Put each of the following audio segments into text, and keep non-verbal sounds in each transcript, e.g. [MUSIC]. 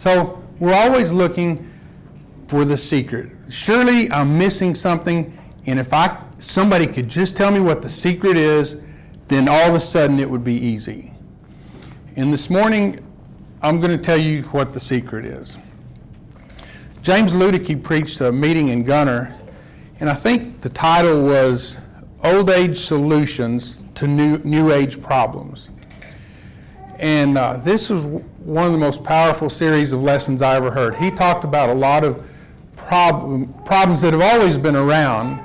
So we're always looking for the secret. Surely I'm missing something, and if I somebody could just tell me what the secret is, then all of a sudden it would be easy. And this morning, I'm going to tell you what the secret is. James Ludicky preached a meeting in Gunter, and I think the title was Old Age Solutions to New, new Age Problems. And uh, this was one of the most powerful series of lessons I ever heard. He talked about a lot of problem, problems that have always been around,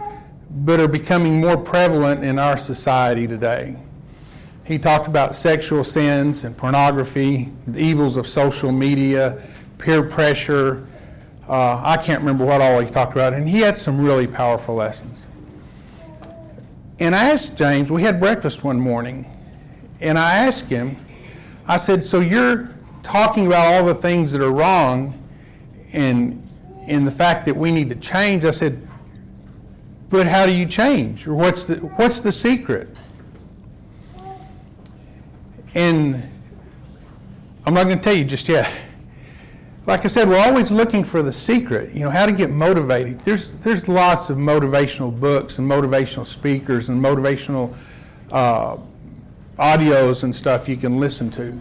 but are becoming more prevalent in our society today. He talked about sexual sins and pornography, the evils of social media, peer pressure. Uh, I can't remember what all he talked about, and he had some really powerful lessons. And I asked James, we had breakfast one morning, and I asked him, I said, So you're talking about all the things that are wrong and, and the fact that we need to change? I said, But how do you change? Or what's the, what's the secret? And I'm not going to tell you just yet. Like I said, we're always looking for the secret, you know, how to get motivated. There's, there's lots of motivational books and motivational speakers and motivational uh, audios and stuff you can listen to.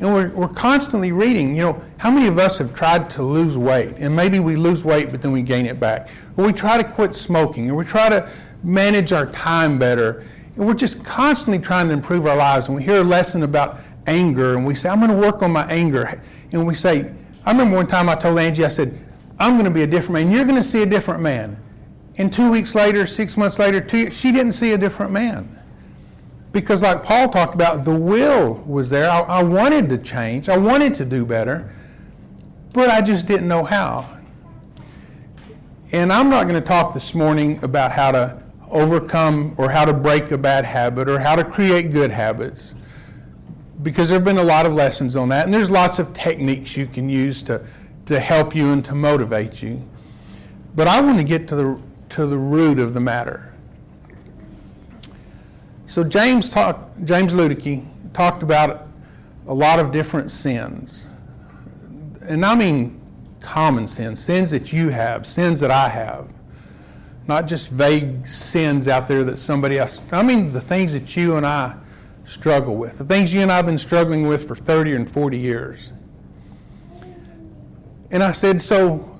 And we're, we're constantly reading, you know, how many of us have tried to lose weight? And maybe we lose weight, but then we gain it back. Or we try to quit smoking, or we try to manage our time better. And we're just constantly trying to improve our lives. And we hear a lesson about anger, and we say, I'm going to work on my anger. And we say, I remember one time I told Angie, I said, I'm going to be a different man. You're going to see a different man. And two weeks later, six months later, two, she didn't see a different man. Because, like Paul talked about, the will was there. I, I wanted to change, I wanted to do better, but I just didn't know how. And I'm not going to talk this morning about how to overcome or how to break a bad habit or how to create good habits because there have been a lot of lessons on that and there's lots of techniques you can use to, to help you and to motivate you but i want to get to the, to the root of the matter so james talked james ludicky talked about a lot of different sins and i mean common sins sins that you have sins that i have not just vague sins out there that somebody else. I mean the things that you and I struggle with, the things you and I have been struggling with for 30 and 40 years. And I said, so,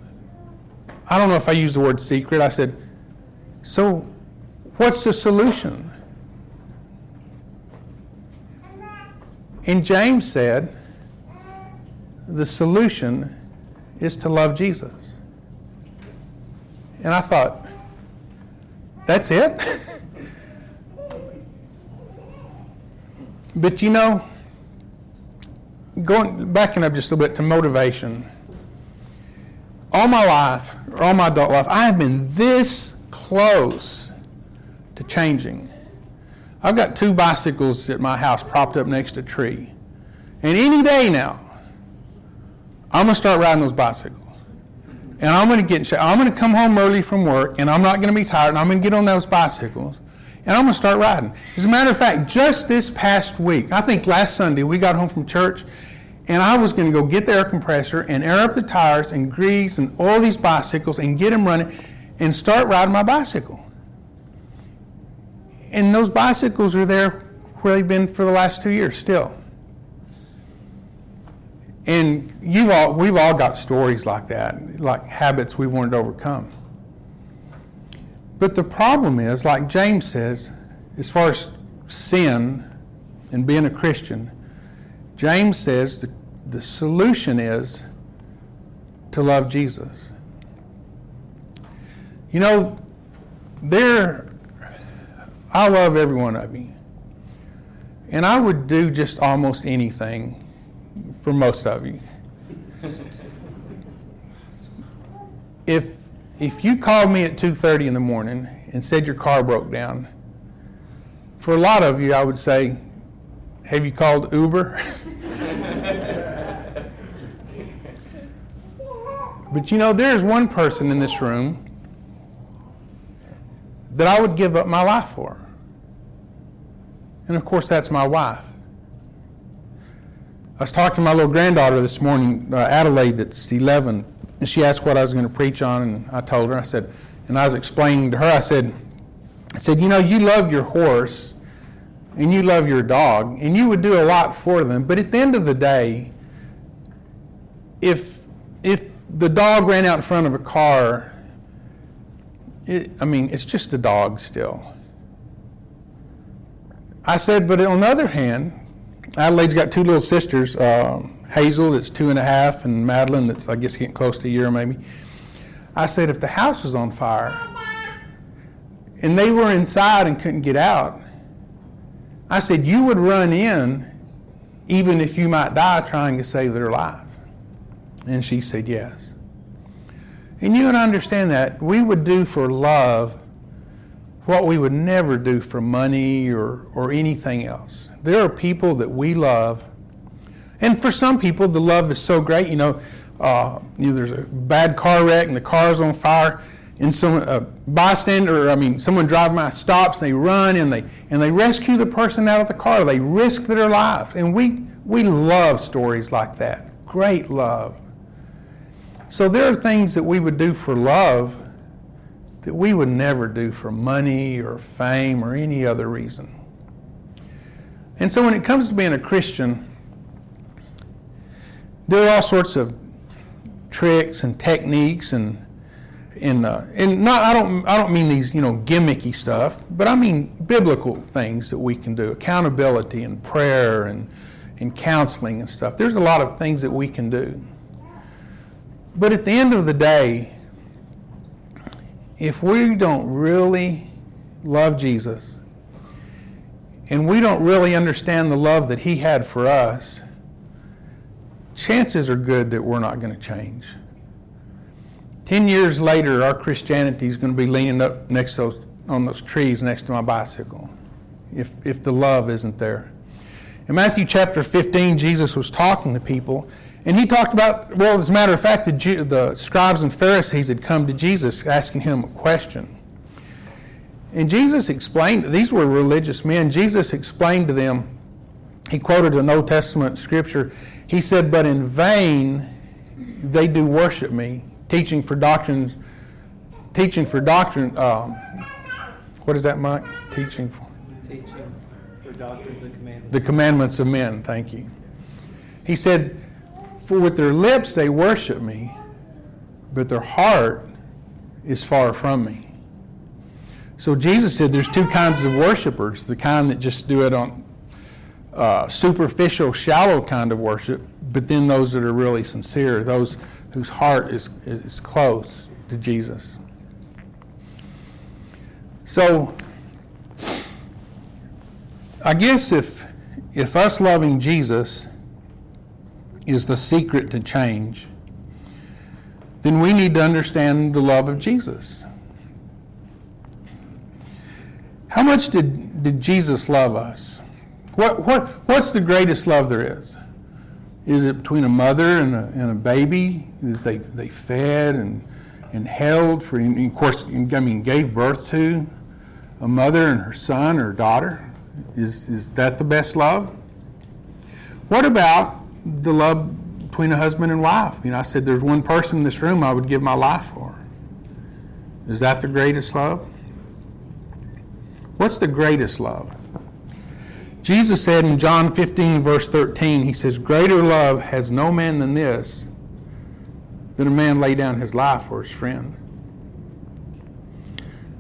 I don't know if I used the word secret. I said, so what's the solution? And James said, the solution is to love Jesus. And I thought, that's it? but you know, going backing up just a little bit to motivation. All my life, or all my adult life, I have been this close to changing. I've got two bicycles at my house propped up next to a tree. And any day now, I'm going to start riding those bicycles and I'm going to get in shape. I'm going to come home early from work, and I'm not going to be tired, and I'm going to get on those bicycles, and I'm going to start riding. As a matter of fact, just this past week, I think last Sunday, we got home from church, and I was going to go get the air compressor and air up the tires and grease and oil these bicycles and get them running and start riding my bicycle. And those bicycles are there where they've been for the last two years still. And you've all, we've all got stories like that, like habits we wanted to overcome. But the problem is, like James says, as far as sin and being a Christian, James says the, the solution is to love Jesus. You know, there, I love every one of you. And I would do just almost anything for most of you. [LAUGHS] if if you called me at 2:30 in the morning and said your car broke down, for a lot of you I would say, "Have you called Uber?" [LAUGHS] but you know, there's one person in this room that I would give up my life for. And of course, that's my wife. I was talking to my little granddaughter this morning, uh, Adelaide, that's 11, and she asked what I was going to preach on, and I told her, I said, and I was explaining to her, I said, I said, you know, you love your horse and you love your dog, and you would do a lot for them, but at the end of the day, if if the dog ran out in front of a car, it, I mean, it's just a dog still. I said, but on the other hand, Adelaide's got two little sisters, uh, Hazel that's two and a half, and Madeline that's I guess getting close to a year maybe. I said, if the house was on fire and they were inside and couldn't get out, I said, you would run in even if you might die trying to save their life. And she said, yes. And you would understand that we would do for love what we would never do for money or, or anything else. There are people that we love. And for some people, the love is so great. You know, uh, you know, there's a bad car wreck and the car's on fire, and some a bystander, I mean, someone driving by stops, and they run and they and they rescue the person out of the car. They risk their life, and we we love stories like that. Great love. So there are things that we would do for love that we would never do for money or fame or any other reason. And so when it comes to being a Christian, there are all sorts of tricks and techniques and and uh, and not I don't I don't mean these you know gimmicky stuff, but I mean biblical things that we can do, accountability and prayer and and counseling and stuff. There's a lot of things that we can do. But at the end of the day, if we don't really love Jesus and we don't really understand the love that he had for us, chances are good that we're not going to change. Ten years later, our Christianity is going to be leaning up next those, on those trees next to my bicycle if, if the love isn't there. In Matthew chapter 15, Jesus was talking to people, and he talked about, well, as a matter of fact, the, Jew, the scribes and Pharisees had come to Jesus asking him a question. And Jesus explained, these were religious men. Jesus explained to them, he quoted an Old Testament scripture. He said, But in vain they do worship me, teaching for doctrines, teaching for doctrine. Um, what is that, Mike? Teaching for? Teaching for doctrines and commandments. The commandments of men, thank you. He said, For with their lips they worship me, but their heart is far from me. So Jesus said there's two kinds of worshipers the kind that just do it on uh, superficial, shallow kind of worship, but then those that are really sincere, those whose heart is, is close to Jesus. So, I guess if, if us loving Jesus is the secret to change, then we need to understand the love of Jesus. How much did, did Jesus love us? What, what, what's the greatest love there is? Is it between a mother and a, and a baby that they, they fed and, and held for, and of course, I mean, gave birth to? A mother and her son or daughter? Is, is that the best love? What about the love between a husband and wife? You know, I said there's one person in this room I would give my life for. Is that the greatest love? What's the greatest love? Jesus said in John 15, verse 13, He says, Greater love has no man than this, than a man lay down his life for his friend.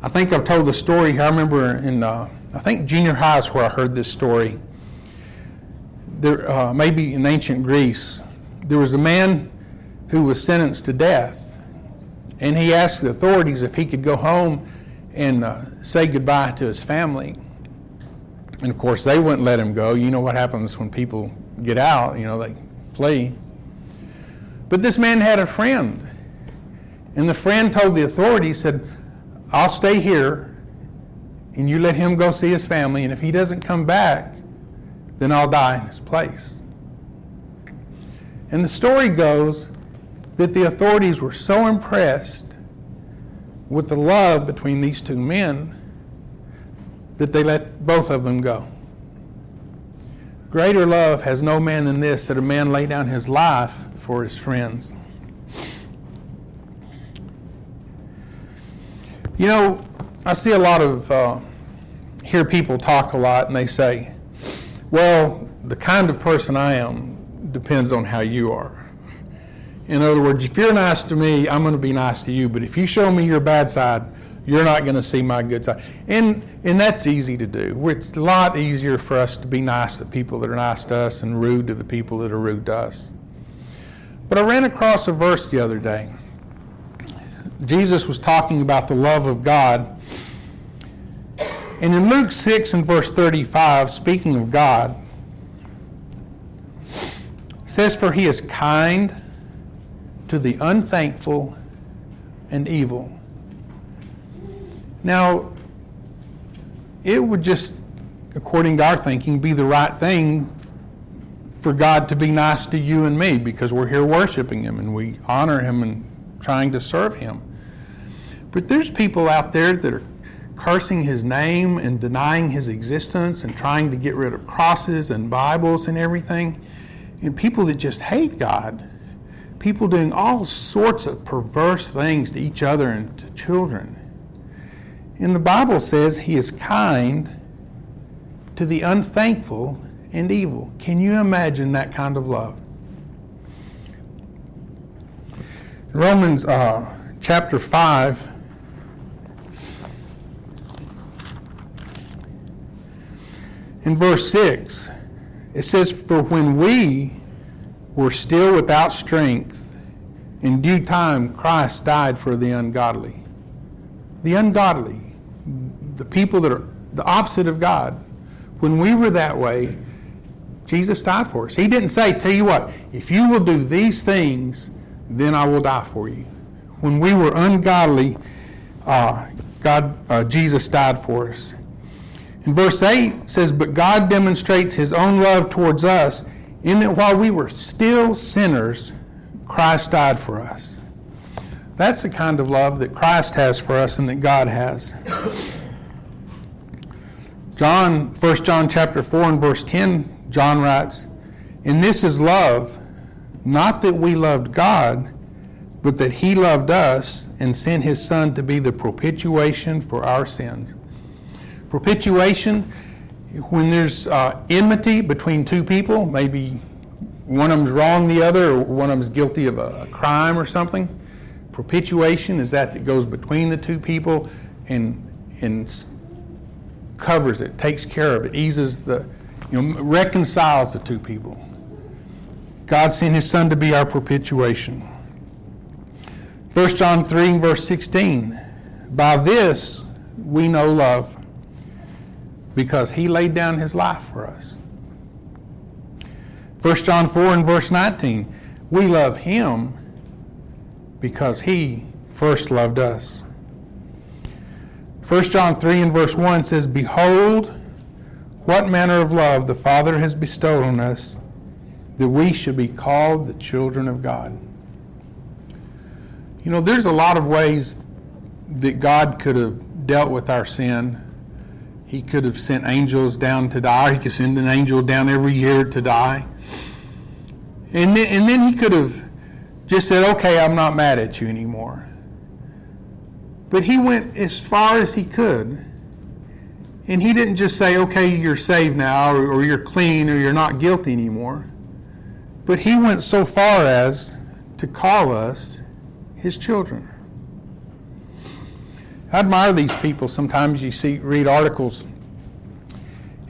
I think I've told the story here. I remember in, uh, I think junior high is where I heard this story. There, uh, maybe in ancient Greece, there was a man who was sentenced to death, and he asked the authorities if he could go home and uh, say goodbye to his family. And of course, they wouldn't let him go. You know what happens when people get out, you know, they flee. But this man had a friend. And the friend told the authorities, said, I'll stay here and you let him go see his family. And if he doesn't come back, then I'll die in his place. And the story goes that the authorities were so impressed with the love between these two men that they let both of them go. Greater love has no man than this, that a man lay down his life for his friends. You know, I see a lot of, uh, hear people talk a lot, and they say, well, the kind of person I am depends on how you are. In other words, if you're nice to me, I'm going to be nice to you. But if you show me your bad side, you're not going to see my good side. And, and that's easy to do. It's a lot easier for us to be nice to people that are nice to us and rude to the people that are rude to us. But I ran across a verse the other day. Jesus was talking about the love of God. And in Luke 6 and verse 35, speaking of God, says, For he is kind to the unthankful and evil. Now, it would just, according to our thinking, be the right thing for God to be nice to you and me because we're here worshiping Him and we honor Him and trying to serve Him. But there's people out there that are cursing His name and denying His existence and trying to get rid of crosses and Bibles and everything. And people that just hate God. People doing all sorts of perverse things to each other and to children. And the Bible says he is kind to the unthankful and evil. Can you imagine that kind of love? Romans uh, chapter 5. In verse 6, it says, For when we were still without strength, in due time Christ died for the ungodly. The ungodly the people that are the opposite of God, when we were that way, Jesus died for us. He didn't say, Tell you what, if you will do these things, then I will die for you. When we were ungodly, uh, God, uh, Jesus died for us. In verse 8 says, But God demonstrates his own love towards us in that while we were still sinners, Christ died for us. That's the kind of love that Christ has for us and that God has. John, 1 John chapter 4 and verse 10, John writes, And this is love, not that we loved God, but that he loved us and sent his son to be the propitiation for our sins. Propitiation, when there's uh, enmity between two people, maybe one of them's wrong the other, or one of them's guilty of a, a crime or something. Propitiation is that that goes between the two people and, and covers it, takes care of it, eases the, you know, reconciles the two people. God sent his son to be our propitiation. 1 John 3 verse 16. By this we know love, because he laid down his life for us. 1 John 4 and verse 19. We love him because he first loved us. 1 John 3 and verse 1 says, Behold, what manner of love the Father has bestowed on us, that we should be called the children of God. You know, there's a lot of ways that God could have dealt with our sin. He could have sent angels down to die. He could send an angel down every year to die. And then, and then he could have just said, okay, I'm not mad at you anymore. But he went as far as he could. And he didn't just say, okay, you're saved now, or, or, you're clean, or you're not guilty anymore. But he went so far as to call us his children. I admire these people. Sometimes you see, read articles,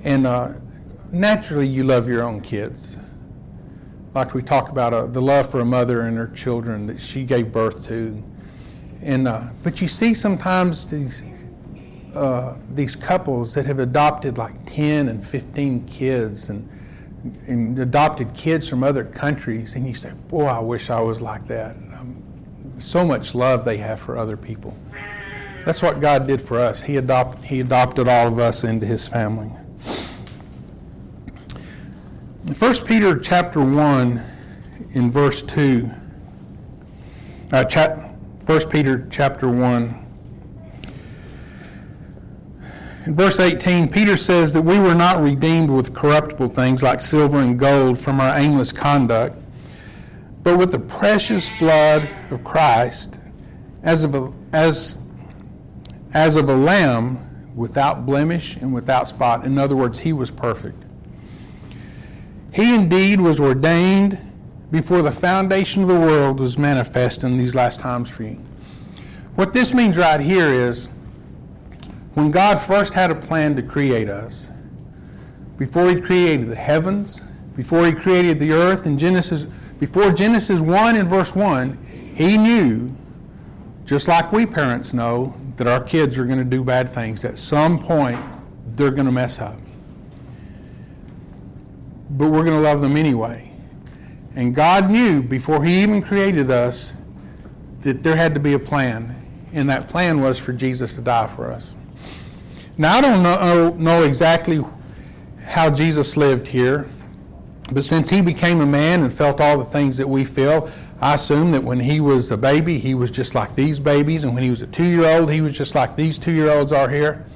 and uh, naturally you love your own kids. Like we talk about uh, the love for a mother and her children that she gave birth to and uh, but you see sometimes these uh, these couples that have adopted like 10 and 15 kids and, and adopted kids from other countries, and you say, Boy, I wish I was like that. Um, so much love they have for other people. That's what God did for us. He, adopt, he adopted all of us into His family. 1 Peter chapter 1 in verse 2, uh, chap, 1 Peter chapter 1. In verse 18, Peter says that we were not redeemed with corruptible things like silver and gold from our aimless conduct, but with the precious blood of Christ, as of a, as, as of a lamb without blemish and without spot. In other words, he was perfect. He indeed was ordained before the foundation of the world was manifest in these last times for you. What this means right here is when God first had a plan to create us, before he created the heavens, before he created the earth in Genesis, before Genesis 1 and verse 1, he knew, just like we parents know, that our kids are going to do bad things. At some point, they're going to mess up. But we're going to love them anyway. And God knew before he even created us that there had to be a plan. And that plan was for Jesus to die for us. Now, I don't know, know exactly how Jesus lived here, but since he became a man and felt all the things that we feel, I assume that when he was a baby, he was just like these babies, and when he was a two year old, he was just like these two year olds are here.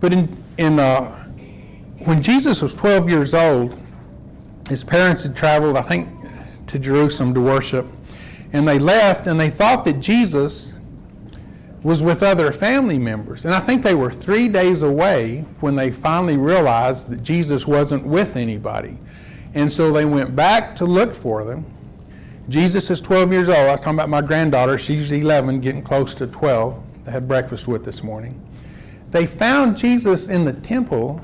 But in, in, uh, when Jesus was 12 years old, his parents had traveled, I think, to Jerusalem to worship, and they left, and they thought that Jesus was with other family members. And I think they were three days away when they finally realized that Jesus wasn't with anybody. And so they went back to look for them. Jesus is 12 years old. I was talking about my granddaughter. She's 11, getting close to 12. I had breakfast with this morning. They found Jesus in the temple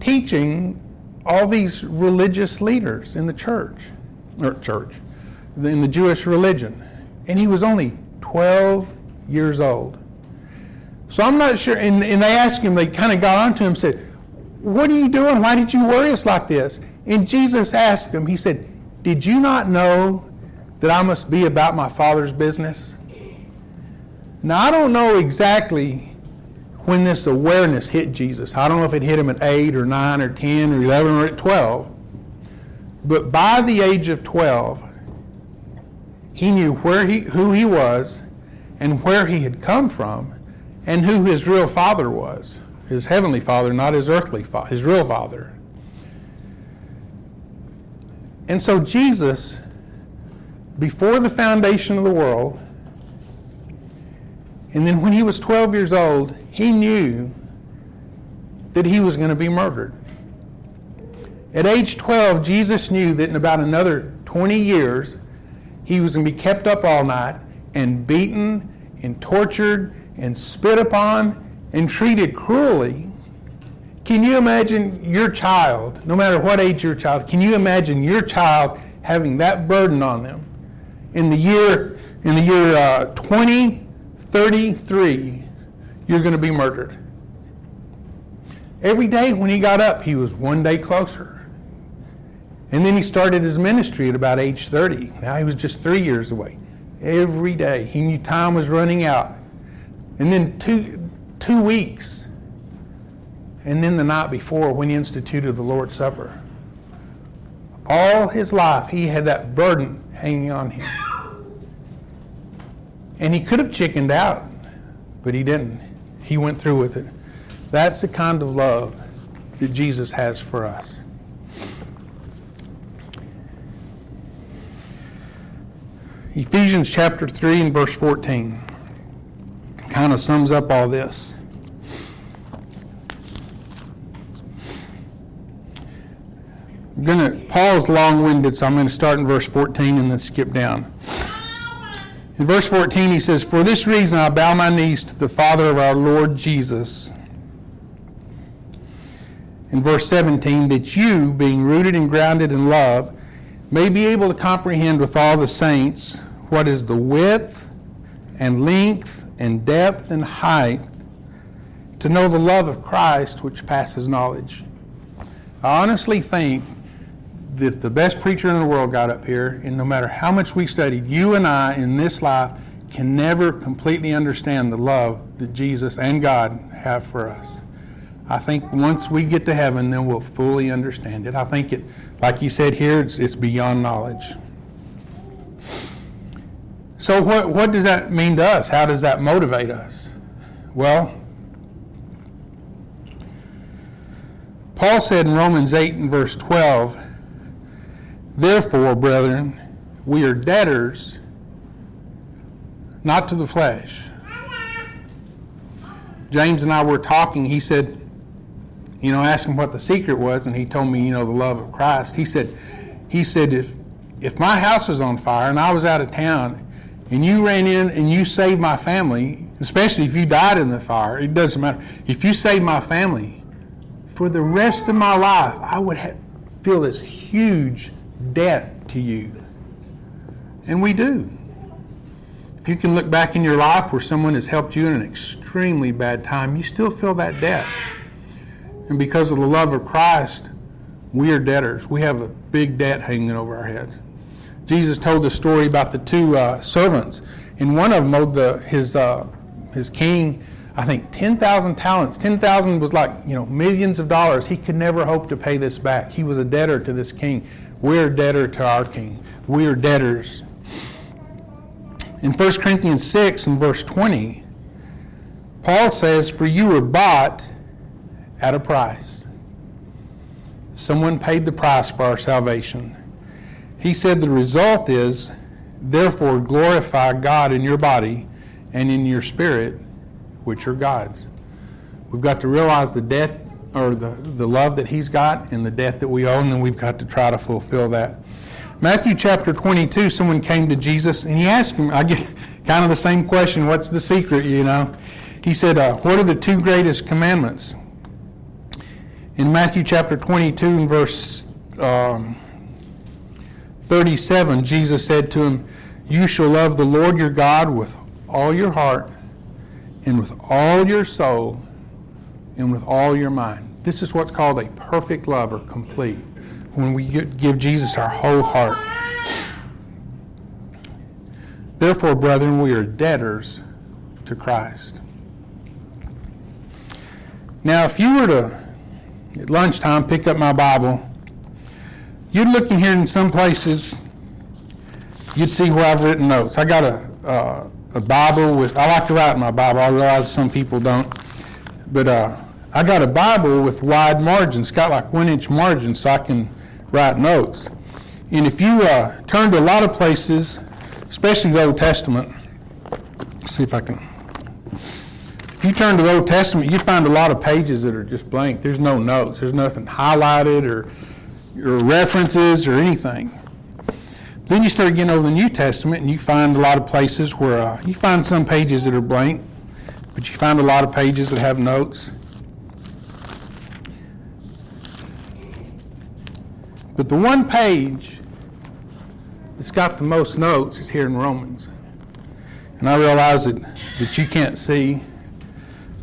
teaching all these religious leaders in the church, or church, in the Jewish religion. And he was only 12 years old. So I'm not sure. And, and they asked him, they kind of got onto him and said, What are you doing? Why did you worry us like this? And Jesus asked them, He said, Did you not know that I must be about my Father's business? Now, I don't know exactly when this awareness hit Jesus. I don't know if it hit him at 8 or 9 or 10 or 11 or at 12. But by the age of 12, he knew where he, who he was and where he had come from and who his real father was his heavenly father, not his earthly father, his real father. And so Jesus, before the foundation of the world, and then when he was 12 years old, he knew that he was going to be murdered. At age 12, Jesus knew that in about another 20 years, he was going to be kept up all night and beaten and tortured and spit upon and treated cruelly. Can you imagine your child, no matter what age your child, can you imagine your child having that burden on them? In the year, in the year uh, 2033, you're going to be murdered. Every day when he got up, he was one day closer. And then he started his ministry at about age 30. Now he was just three years away every day. He knew time was running out. And then two, two weeks, and then the night before when he instituted the Lord's Supper. All his life, he had that burden hanging on him. And he could have chickened out, but he didn't. He went through with it. That's the kind of love that Jesus has for us. Ephesians chapter 3 and verse 14 kind of sums up all this. I'm gonna Paul's long-winded, so I'm to start in verse 14 and then skip down. In verse 14, he says, For this reason I bow my knees to the Father of our Lord Jesus. In verse 17, that you, being rooted and grounded in love, may be able to comprehend with all the saints what is the width and length and depth and height, to know the love of Christ which passes knowledge. I honestly think the, the best preacher in the world got up here, and no matter how much we studied, you and I in this life can never completely understand the love that Jesus and God have for us. I think once we get to heaven, then we'll fully understand it. I think it, like you said here, it's, it's beyond knowledge. So, what, what does that mean to us? How does that motivate us? Well, Paul said in Romans 8 and verse 12, Therefore, brethren, we are debtors, not to the flesh. James and I were talking. He said, you know, asked him what the secret was, and he told me, you know, the love of Christ. He said, he said, if if my house was on fire and I was out of town, and you ran in and you saved my family, especially if you died in the fire, it doesn't matter. If you saved my family, for the rest of my life, I would feel this huge debt to you. And we do. If you can look back in your life where someone has helped you in an extremely bad time, you still feel that debt. And because of the love of Christ, we are debtors. We have a big debt hanging over our heads. Jesus told the story about the two uh, servants, and one of them owed the, his, uh, his king I think 10,000 talents. 10,000 was like, you know, millions of dollars. He could never hope to pay this back. He was a debtor to this king. We're a debtor to our king. We are debtors. In 1 Corinthians 6 and verse 20, Paul says, For you were bought at a price. Someone paid the price for our salvation. He said the result is, therefore, glorify God in your body and in your spirit which are God's. We've got to realize the debt or the, the love that He's got and the debt that we owe, and then we've got to try to fulfill that. Matthew chapter 22, someone came to Jesus and he asked him, I get [LAUGHS] kind of the same question, what's the secret, you know? He said, uh, What are the two greatest commandments? In Matthew chapter 22 and verse um, 37, Jesus said to him, You shall love the Lord your God with all your heart and with all your soul and with all your mind. This is what's called a perfect love or complete when we give Jesus our whole heart. Therefore, brethren, we are debtors to Christ. Now, if you were to, at lunchtime, pick up my Bible, you'd look in here in some places, you'd see where I've written notes. I got a, uh, a Bible with, I like to write in my Bible. I realize some people don't. But uh, I got a Bible with wide margins, got like one inch margins so I can write notes. And if you uh, turn to a lot of places, especially the Old Testament, see if I can. If you turn to the Old Testament, you find a lot of pages that are just blank. There's no notes. There's nothing highlighted or, or references or anything. Then you start getting over the New Testament, and you find a lot of places where uh, you find some pages that are blank, but you find a lot of pages that have notes. But the one page that's got the most notes is here in Romans. And I realize that, that you can't see,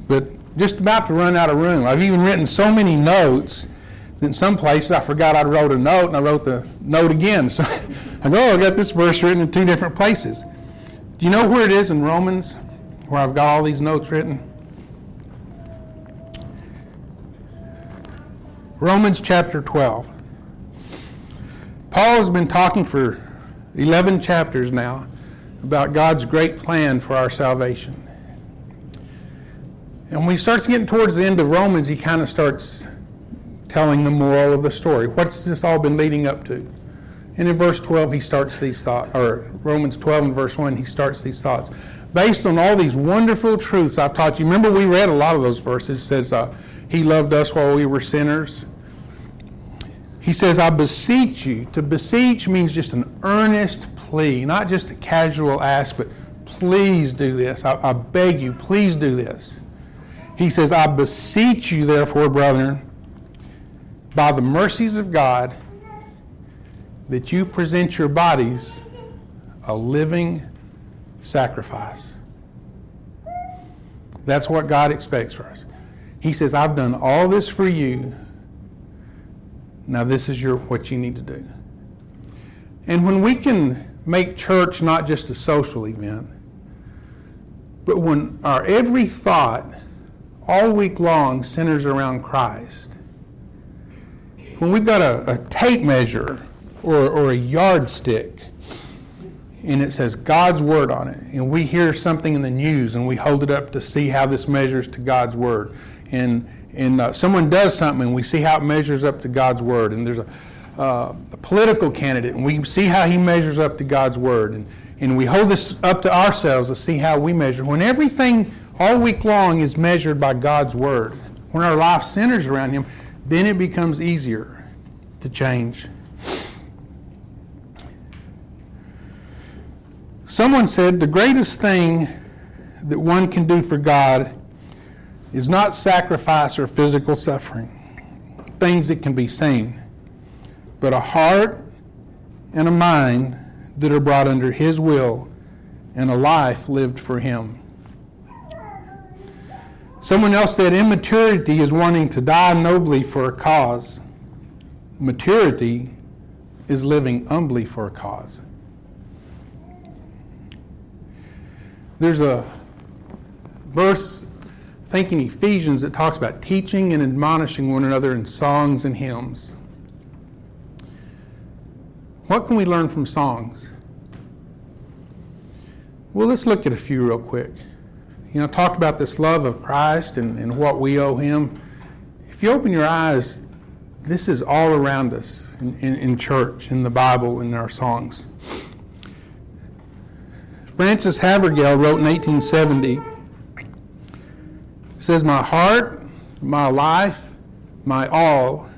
but just about to run out of room. I've even written so many notes that in some places I forgot I wrote a note and I wrote the note again. [LAUGHS] So I go, oh, I got this verse written in two different places. Do you know where it is in Romans where I've got all these notes written? Romans chapter 12. Paul has been talking for 11 chapters now about God's great plan for our salvation. And when he starts getting towards the end of Romans, he kind of starts telling the moral of the story. What's this all been leading up to? And in verse 12, he starts these thoughts, or Romans 12 and verse 1, he starts these thoughts. Based on all these wonderful truths I've taught you. Remember, we read a lot of those verses. It says, uh, He loved us while we were sinners. He says, I beseech you. To beseech means just an earnest plea, not just a casual ask, but please do this. I, I beg you, please do this. He says, I beseech you, therefore, brethren, by the mercies of God that you present your bodies a living sacrifice. That's what God expects for us. He says, I've done all this for you. Now this is your what you need to do. And when we can make church not just a social event, but when our every thought all week long centers around Christ, when we've got a, a tape measure or, or a yardstick and it says God's Word on it, and we hear something in the news and we hold it up to see how this measures to God's Word, and, and uh, someone does something and we see how it measures up to God's word, and there's a, uh, a political candidate and we see how he measures up to God's word, and, and we hold this up to ourselves to see how we measure. When everything all week long is measured by God's word, when our life centers around Him, then it becomes easier to change. Someone said the greatest thing that one can do for God is not sacrifice or physical suffering, things that can be seen, but a heart and a mind that are brought under His will and a life lived for Him. Someone else said immaturity is wanting to die nobly for a cause. Maturity is living humbly for a cause. There's a verse, think in Ephesians, it talks about teaching and admonishing one another in songs and hymns. What can we learn from songs? Well, let's look at a few real quick you know, talked about this love of Christ and, and what we owe Him. If you open your eyes, this is all around us in, in, in church, in the Bible, in our songs. Frances Havergal wrote in 1870, says, My heart, my life, my all,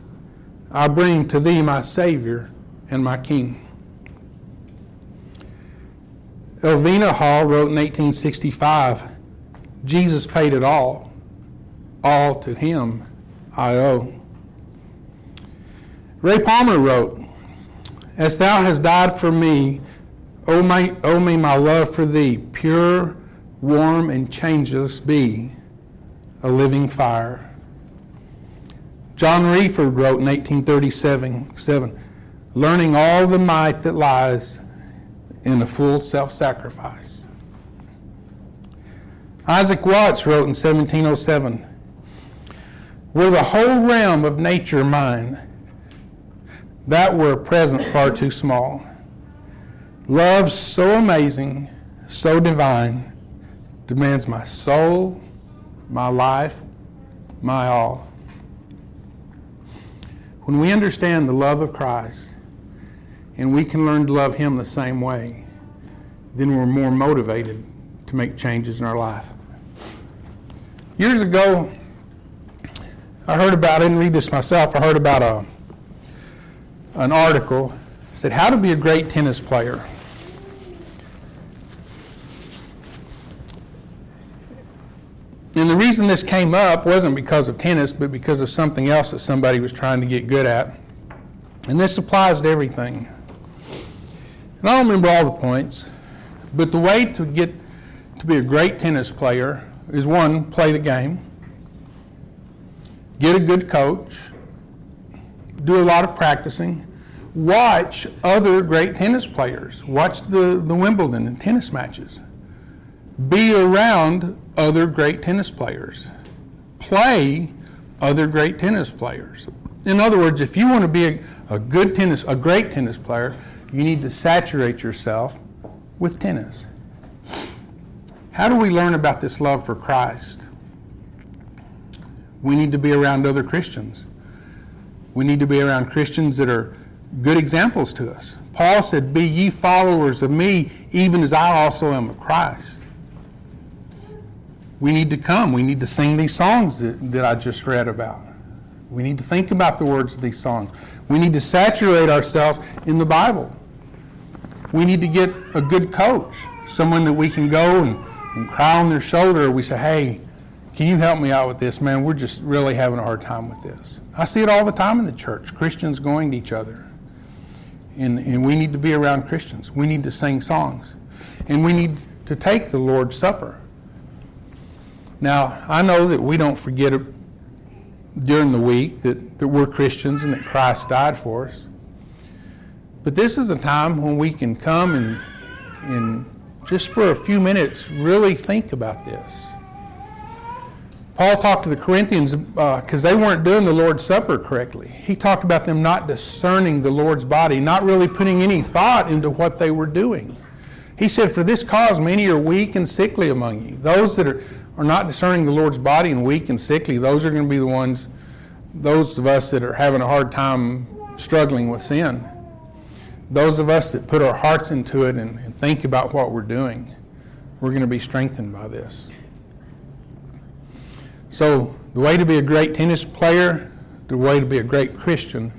I bring to thee, my Savior and my King. Elvina Hall wrote in 1865, Jesus paid it all. All to him I owe. Ray Palmer wrote, As thou hast died for me, owe, my, owe me my love for thee, pure, warm, and changeless be, a living fire. John Reeford wrote in 1837, seven, learning all the might that lies in a full self sacrifice. Isaac Watts wrote in 1707 Were the whole realm of nature mine, that were a present far too small. Love so amazing, so divine, demands my soul, my life, my all. When we understand the love of Christ and we can learn to love Him the same way, then we're more motivated to make changes in our life. Years ago, I heard about, I didn't read this myself, I heard about a, an article said how to be a great tennis player. And the reason this came up wasn't because of tennis, but because of something else that somebody was trying to get good at. And this applies to everything. And I don't remember all the points, but the way to get to be a great tennis player is one, play the game, get a good coach, do a lot of practicing, watch other great tennis players, watch the, the Wimbledon and tennis matches, be around other great tennis players, play other great tennis players. In other words, if you want to be a, a good tennis, a great tennis player, you need to saturate yourself with tennis. How do we learn about this love for Christ? We need to be around other Christians. We need to be around Christians that are good examples to us. Paul said, Be ye followers of me, even as I also am of Christ. We need to come. We need to sing these songs that, that I just read about. We need to think about the words of these songs. We need to saturate ourselves in the Bible. We need to get a good coach, someone that we can go and and cry on their shoulder, we say, hey, can you help me out with this? Man, we're just really having a hard time with this. I see it all the time in the church Christians going to each other. And, and we need to be around Christians. We need to sing songs. And we need to take the Lord's Supper. Now, I know that we don't forget during the week that, that we're Christians and that Christ died for us. But this is a time when we can come and, and just for a few minutes, really think about this. Paul talked to the Corinthians because uh, they weren't doing the Lord's Supper correctly. He talked about them not discerning the Lord's body, not really putting any thought into what they were doing. He said, For this cause many are weak and sickly among you. Those that are are not discerning the Lord's body and weak and sickly, those are going to be the ones, those of us that are having a hard time struggling with sin. Those of us that put our hearts into it and, and think about what we're doing, we're going to be strengthened by this. So, the way to be a great tennis player, the way to be a great Christian,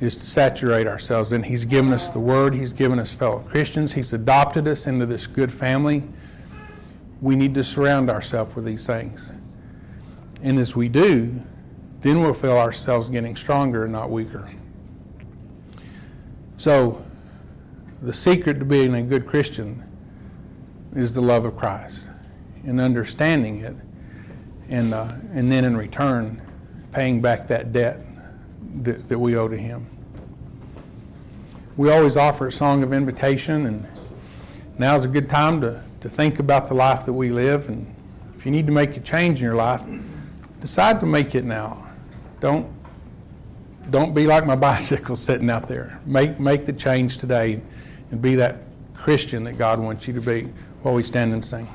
is to saturate ourselves. And He's given us the Word, He's given us fellow Christians, He's adopted us into this good family. We need to surround ourselves with these things. And as we do, then we'll feel ourselves getting stronger and not weaker. So, the secret to being a good Christian is the love of Christ and understanding it, and, uh, and then in return, paying back that debt that, that we owe to Him. We always offer a song of invitation, and now's a good time to, to think about the life that we live. And if you need to make a change in your life, decide to make it now. Don't, don't be like my [LAUGHS] bicycle sitting out there. Make, make the change today and be that Christian that God wants you to be while we stand and sing.